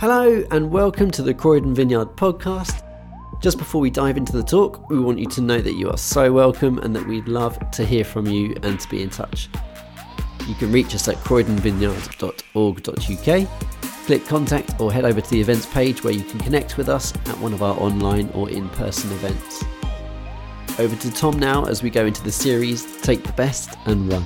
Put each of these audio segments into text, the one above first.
Hello, and welcome to the Croydon Vineyard podcast. Just before we dive into the talk, we want you to know that you are so welcome and that we'd love to hear from you and to be in touch. You can reach us at croydonvineyard.org.uk, click contact, or head over to the events page where you can connect with us at one of our online or in person events. Over to Tom now as we go into the series Take the Best and Run.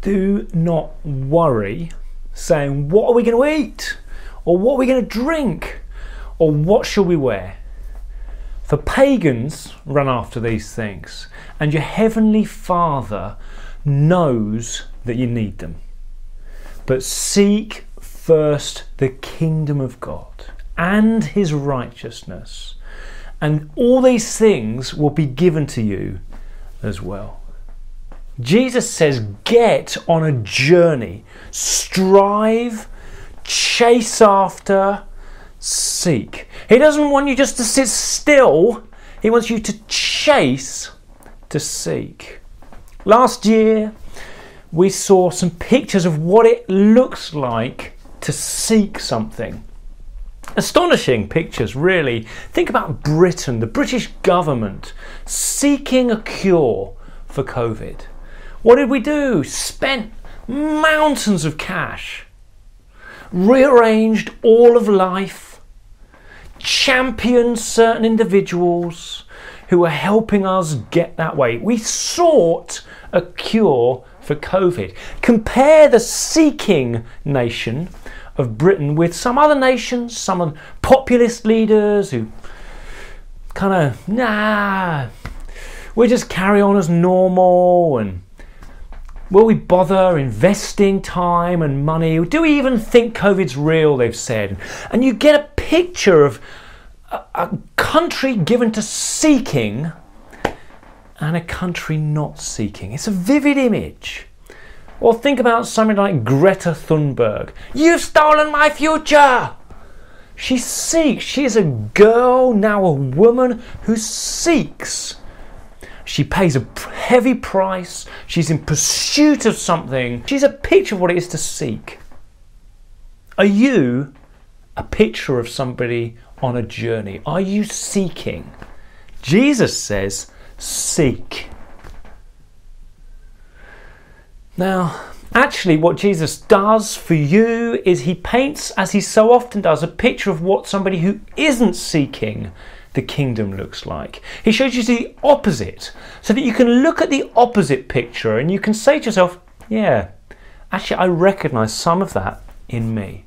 Do not worry saying, What are we going to eat? Or what are we going to drink? Or what shall we wear? For pagans run after these things, and your heavenly Father knows that you need them. But seek first the kingdom of God and his righteousness, and all these things will be given to you as well. Jesus says, get on a journey, strive, chase after, seek. He doesn't want you just to sit still, He wants you to chase, to seek. Last year, we saw some pictures of what it looks like to seek something. Astonishing pictures, really. Think about Britain, the British government, seeking a cure for COVID. What did we do? Spent mountains of cash, rearranged all of life, championed certain individuals who were helping us get that way. We sought a cure for COVID. Compare the seeking nation of Britain with some other nations, some populist leaders who kind of, nah, we just carry on as normal and Will we bother investing time and money? Do we even think COVID's real? They've said. And you get a picture of a, a country given to seeking and a country not seeking. It's a vivid image. Or think about something like Greta Thunberg. You've stolen my future! She seeks. She is a girl, now a woman, who seeks she pays a heavy price. She's in pursuit of something. She's a picture of what it is to seek. Are you a picture of somebody on a journey? Are you seeking? Jesus says, seek. Now, actually, what Jesus does for you is he paints, as he so often does, a picture of what somebody who isn't seeking the kingdom looks like. He shows you the opposite so that you can look at the opposite picture and you can say to yourself, yeah, actually, I recognize some of that in me.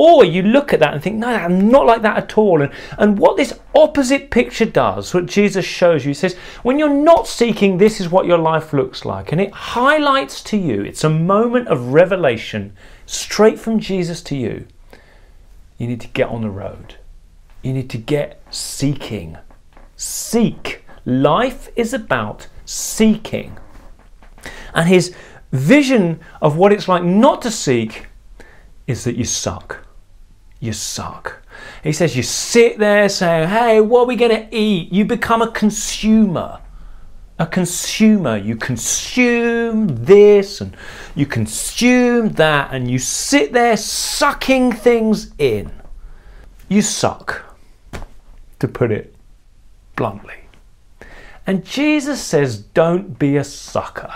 Or you look at that and think, no, I'm not like that at all. And, and what this opposite picture does, what Jesus shows you, he says, when you're not seeking, this is what your life looks like. And it highlights to you, it's a moment of revelation straight from Jesus to you. You need to get on the road. You need to get seeking. Seek. Life is about seeking. And his vision of what it's like not to seek is that you suck. You suck. He says you sit there saying, hey, what are we going to eat? You become a consumer. A consumer. You consume this and you consume that, and you sit there sucking things in. You suck to put it bluntly. And Jesus says, don't be a sucker.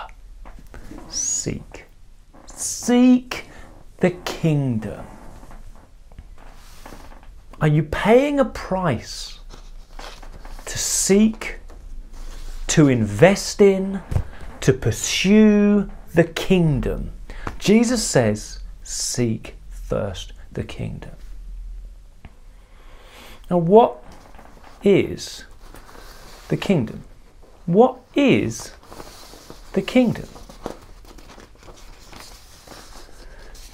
Seek. Seek the kingdom. Are you paying a price to seek, to invest in, to pursue the kingdom? Jesus says, seek first the kingdom. Now, what is the kingdom. What is the kingdom?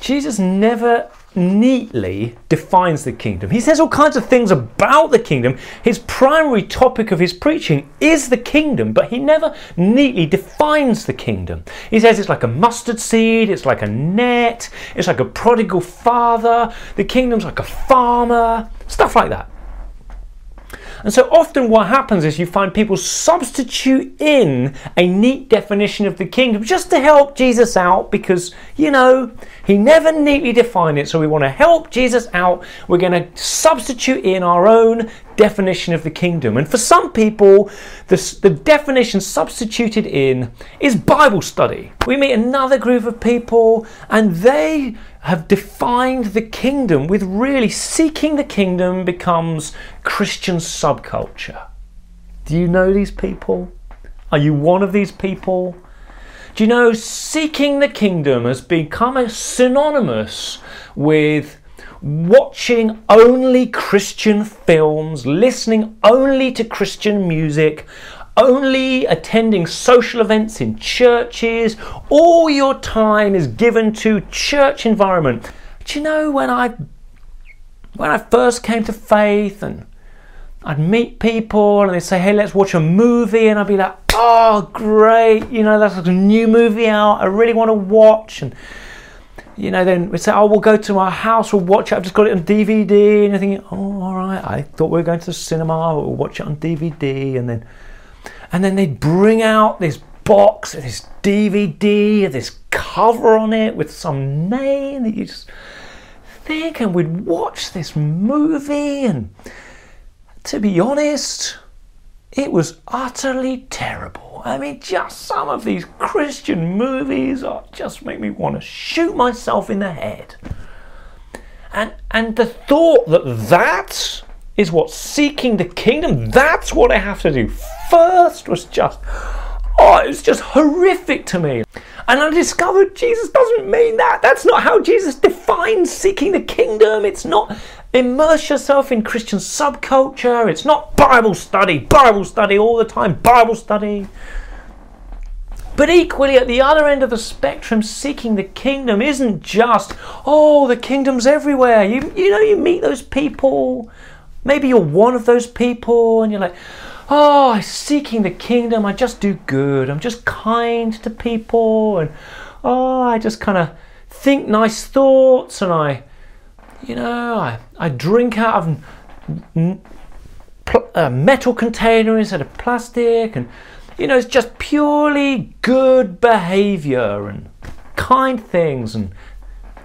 Jesus never neatly defines the kingdom. He says all kinds of things about the kingdom. His primary topic of his preaching is the kingdom, but he never neatly defines the kingdom. He says it's like a mustard seed, it's like a net, it's like a prodigal father, the kingdom's like a farmer, stuff like that. And so often what happens is you find people substitute in a neat definition of the kingdom just to help Jesus out because, you know, he never neatly defined it. So we want to help Jesus out. We're going to substitute in our own definition of the kingdom. And for some people, the, the definition substituted in is Bible study. We meet another group of people and they have defined the kingdom with really seeking the kingdom becomes Christian subculture. Do you know these people? Are you one of these people? Do you know seeking the kingdom has become synonymous with watching only Christian films, listening only to Christian music, only attending social events in churches, all your time is given to church environment. Do you know when I when I first came to faith and I'd meet people and they'd say, Hey, let's watch a movie and I'd be like, Oh great, you know, that's like a new movie out, I really want to watch and you know, then we'd say, oh, we'll go to my house, we'll watch it. I've just got it on DVD. And you're thinking, oh, all right. I thought we were going to the cinema, we'll watch it on DVD. And then and then they'd bring out this box, this DVD, this cover on it with some name that you just think, and we'd watch this movie, and to be honest, it was utterly terrible. I mean, just some of these Christian movies are just make me want to shoot myself in the head. And and the thought that that is what seeking the kingdom, that's what I have to do first was just, oh, it was just horrific to me. And I discovered Jesus doesn't mean that. That's not how Jesus defines seeking the kingdom. It's not immerse yourself in Christian subculture. It's not Bible study, Bible study all the time, Bible study. But equally, at the other end of the spectrum, seeking the kingdom isn't just, oh, the kingdom's everywhere. You, you know, you meet those people Maybe you're one of those people and you're like, oh, I'm seeking the kingdom. I just do good. I'm just kind to people. And oh, I just kind of think nice thoughts and I, you know, I, I drink out of a uh, metal container instead of plastic. And, you know, it's just purely good behavior and kind things. And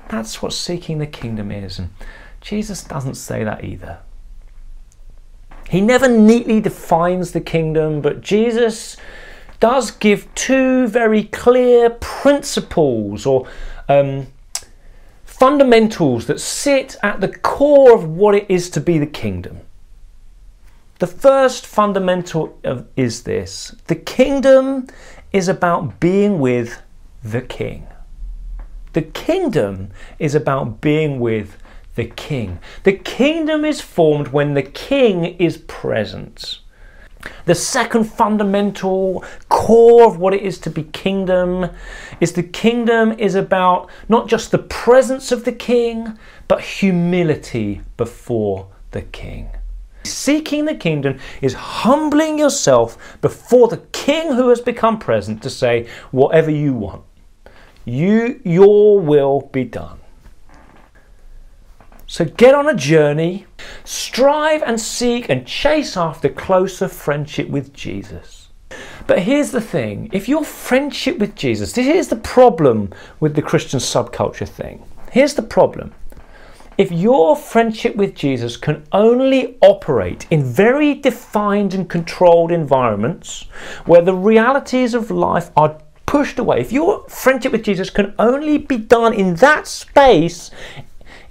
that's what seeking the kingdom is. And Jesus doesn't say that either. He never neatly defines the kingdom, but Jesus does give two very clear principles or um, fundamentals that sit at the core of what it is to be the kingdom. The first fundamental is this the kingdom is about being with the king. The kingdom is about being with the king. The kingdom is formed when the king is present. The second fundamental core of what it is to be kingdom is the kingdom is about not just the presence of the king, but humility before the king. Seeking the kingdom is humbling yourself before the king who has become present to say, whatever you want. You, your will be done. So get on a journey, strive and seek and chase after closer friendship with Jesus. But here's the thing if your friendship with Jesus, here's the problem with the Christian subculture thing. Here's the problem. If your friendship with Jesus can only operate in very defined and controlled environments where the realities of life are pushed away, if your friendship with Jesus can only be done in that space,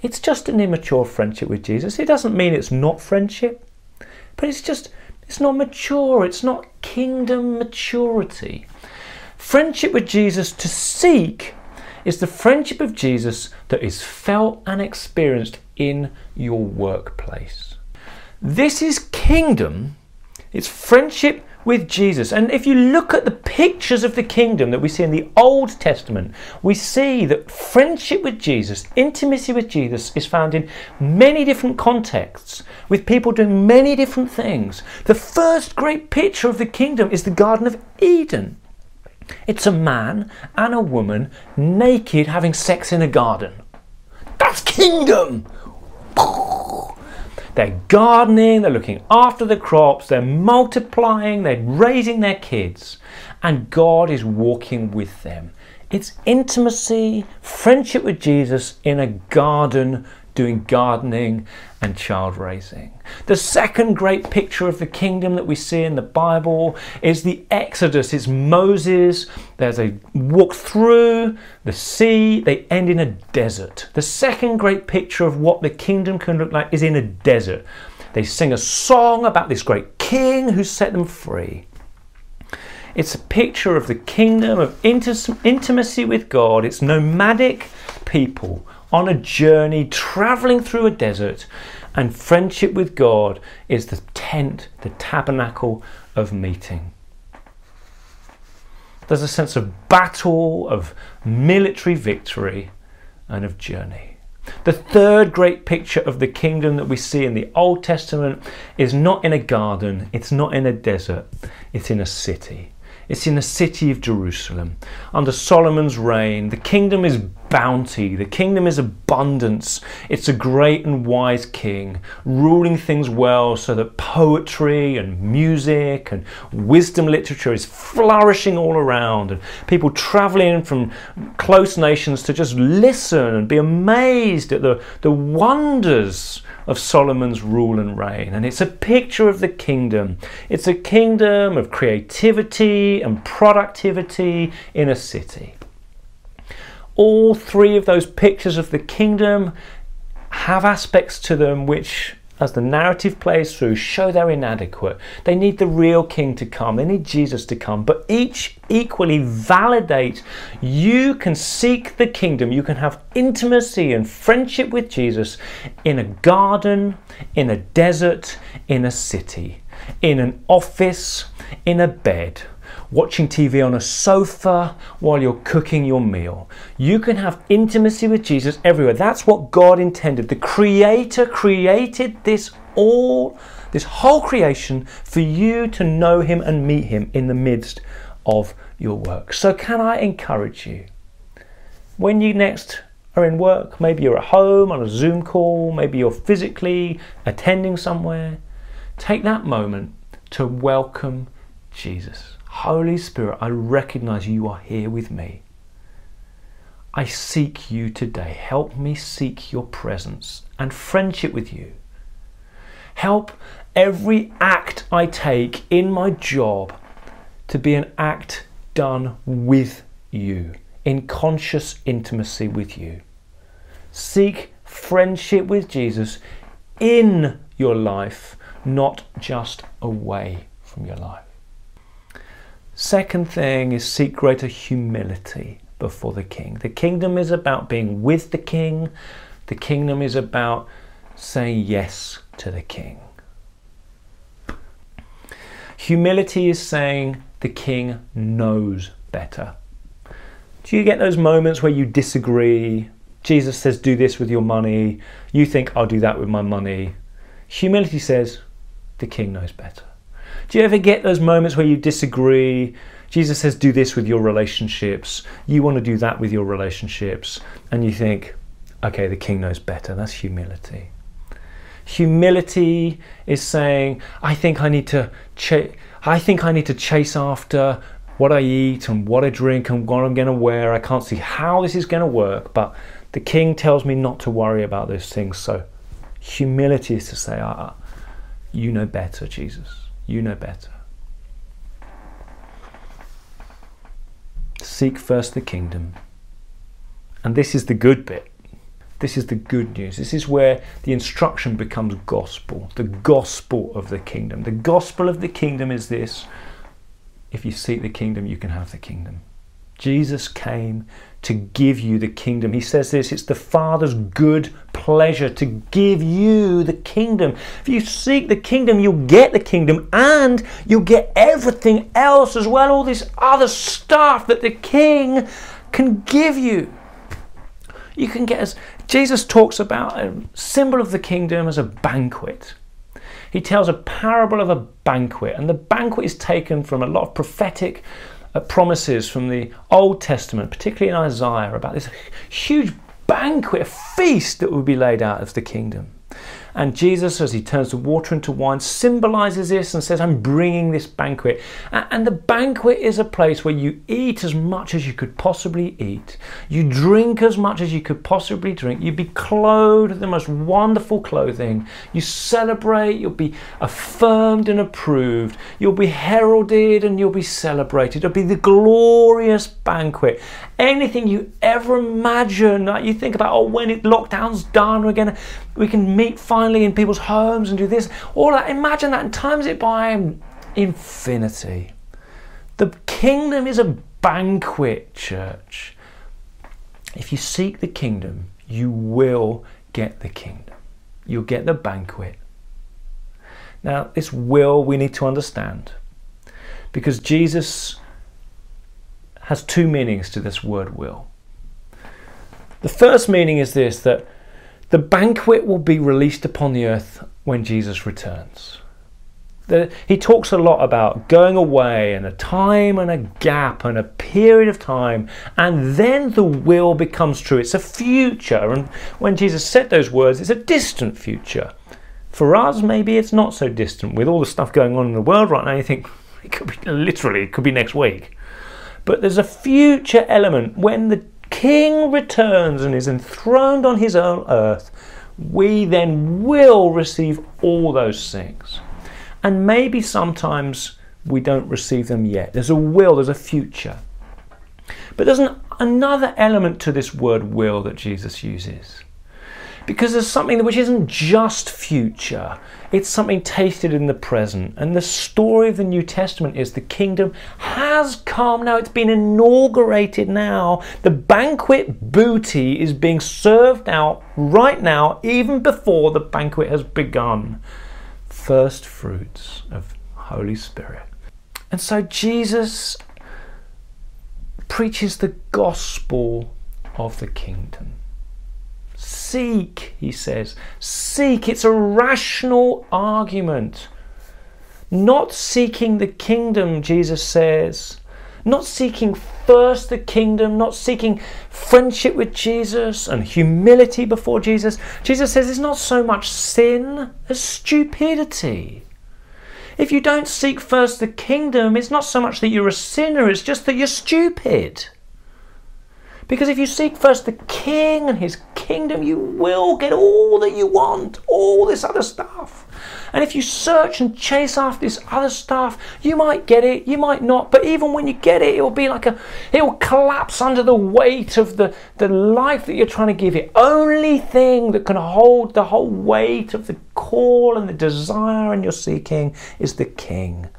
it's just an immature friendship with Jesus. It doesn't mean it's not friendship, but it's just, it's not mature. It's not kingdom maturity. Friendship with Jesus to seek is the friendship of Jesus that is felt and experienced in your workplace. This is kingdom. It's friendship with Jesus. And if you look at the pictures of the kingdom that we see in the Old Testament, we see that friendship with Jesus, intimacy with Jesus, is found in many different contexts, with people doing many different things. The first great picture of the kingdom is the Garden of Eden. It's a man and a woman naked having sex in a garden. That's kingdom! They're gardening, they're looking after the crops, they're multiplying, they're raising their kids, and God is walking with them. It's intimacy, friendship with Jesus in a garden doing gardening and child raising. The second great picture of the kingdom that we see in the Bible is the Exodus. It's Moses. There's a walk through the sea, they end in a desert. The second great picture of what the kingdom can look like is in a desert. They sing a song about this great king who set them free. It's a picture of the kingdom of intimacy with God. It's nomadic people on a journey, traveling through a desert, and friendship with God is the tent, the tabernacle of meeting. There's a sense of battle, of military victory, and of journey. The third great picture of the kingdom that we see in the Old Testament is not in a garden, it's not in a desert, it's in a city. It's in the city of Jerusalem. Under Solomon's reign, the kingdom is bounty, the kingdom is abundance. It's a great and wise king, ruling things well so that poetry and music and wisdom literature is flourishing all around, and people traveling from close nations to just listen and be amazed at the, the wonders of Solomon's rule and reign. And it's a picture of the kingdom. It's a kingdom of creativity and productivity in a city. All three of those pictures of the kingdom have aspects to them which as the narrative plays through, show they're inadequate. They need the real king to come, they need Jesus to come, but each equally validate you can seek the kingdom, you can have intimacy and friendship with Jesus in a garden, in a desert, in a city, in an office, in a bed watching TV on a sofa while you're cooking your meal. You can have intimacy with Jesus everywhere. That's what God intended. The Creator created this all, this whole creation for you to know Him and meet Him in the midst of your work. So, can I encourage you? When you next are in work, maybe you're at home on a Zoom call, maybe you're physically attending somewhere, take that moment to welcome Jesus. Holy Spirit, I recognize you are here with me. I seek you today. Help me seek your presence and friendship with you. Help every act I take in my job to be an act done with you, in conscious intimacy with you. Seek friendship with Jesus in your life, not just away from your life. Second thing is seek greater humility before the king. The kingdom is about being with the king, the kingdom is about saying yes to the king. Humility is saying the king knows better. Do you get those moments where you disagree? Jesus says, Do this with your money. You think, I'll do that with my money. Humility says, The king knows better. Do you ever get those moments where you disagree? Jesus says, do this with your relationships. You want to do that with your relationships. And you think, okay, the king knows better. That's humility. Humility is saying, I think I need to ch- I think I need to chase after what I eat and what I drink and what I'm going to wear. I can't see how this is going to work, but the king tells me not to worry about those things. So humility is to say, ah, you know better, Jesus. You know better. Seek first the kingdom. And this is the good bit. This is the good news. This is where the instruction becomes gospel, the gospel of the kingdom. The gospel of the kingdom is this if you seek the kingdom, you can have the kingdom. Jesus came to give you the kingdom. He says this it's the Father's good pleasure to give you the kingdom. If you seek the kingdom, you'll get the kingdom and you'll get everything else as well, all this other stuff that the king can give you. You can get as Jesus talks about a symbol of the kingdom as a banquet. He tells a parable of a banquet, and the banquet is taken from a lot of prophetic uh, promises from the Old Testament, particularly in Isaiah, about this huge banquet, a feast that would be laid out of the kingdom. And Jesus, as he turns the water into wine, symbolizes this and says, I'm bringing this banquet. And the banquet is a place where you eat as much as you could possibly eat, you drink as much as you could possibly drink, you be clothed the most wonderful clothing, you celebrate, you'll be affirmed and approved, you'll be heralded and you'll be celebrated. It'll be the glorious banquet. Anything you ever imagine, like you think about, oh, when it lockdown's done, we're gonna we can meet finally in people's homes and do this. All that, imagine that and times it by infinity. The kingdom is a banquet, church. If you seek the kingdom, you will get the kingdom. You'll get the banquet. Now, this will we need to understand because Jesus has two meanings to this word will. The first meaning is this that the banquet will be released upon the earth when Jesus returns. The, he talks a lot about going away and a time and a gap and a period of time, and then the will becomes true. It's a future, and when Jesus said those words, it's a distant future. For us, maybe it's not so distant. With all the stuff going on in the world right now, you think it could be literally, it could be next week. But there's a future element when the king returns and is enthroned on his own earth, we then will receive all those things. And maybe sometimes we don't receive them yet. There's a will, there's a future. But there's an, another element to this word will that Jesus uses because there's something which isn't just future, it's something tasted in the present. And the story of the New Testament is the kingdom has come now, it's been inaugurated now. The banquet booty is being served out right now, even before the banquet has begun. First fruits of Holy Spirit. And so Jesus preaches the gospel of the kingdom. Seek, he says. Seek. It's a rational argument. Not seeking the kingdom, Jesus says. Not seeking first the kingdom, not seeking friendship with Jesus and humility before Jesus. Jesus says it's not so much sin as stupidity. If you don't seek first the kingdom, it's not so much that you're a sinner, it's just that you're stupid. Because if you seek first the king and his kingdom, you will get all that you want, all this other stuff. And if you search and chase after this other stuff, you might get it, you might not. But even when you get it, it will be like a, it will collapse under the weight of the, the life that you're trying to give it. Only thing that can hold the whole weight of the call and the desire and your seeking is the king.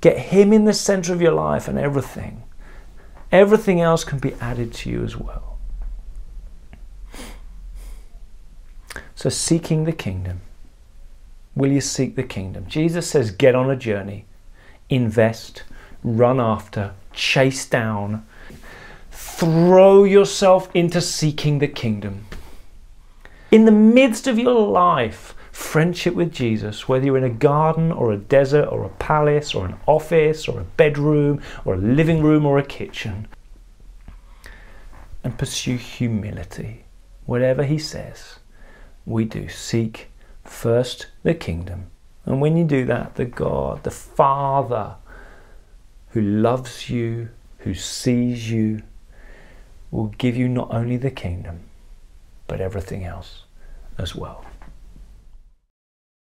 Get him in the center of your life and everything Everything else can be added to you as well. So, seeking the kingdom. Will you seek the kingdom? Jesus says, get on a journey, invest, run after, chase down, throw yourself into seeking the kingdom. In the midst of your life, friendship with Jesus, whether you're in a garden or a desert or a palace or an office or a bedroom or a living room or a kitchen, and pursue humility. Whatever He says, we do. Seek first the kingdom. And when you do that, the God, the Father, who loves you, who sees you, will give you not only the kingdom, but everything else as well.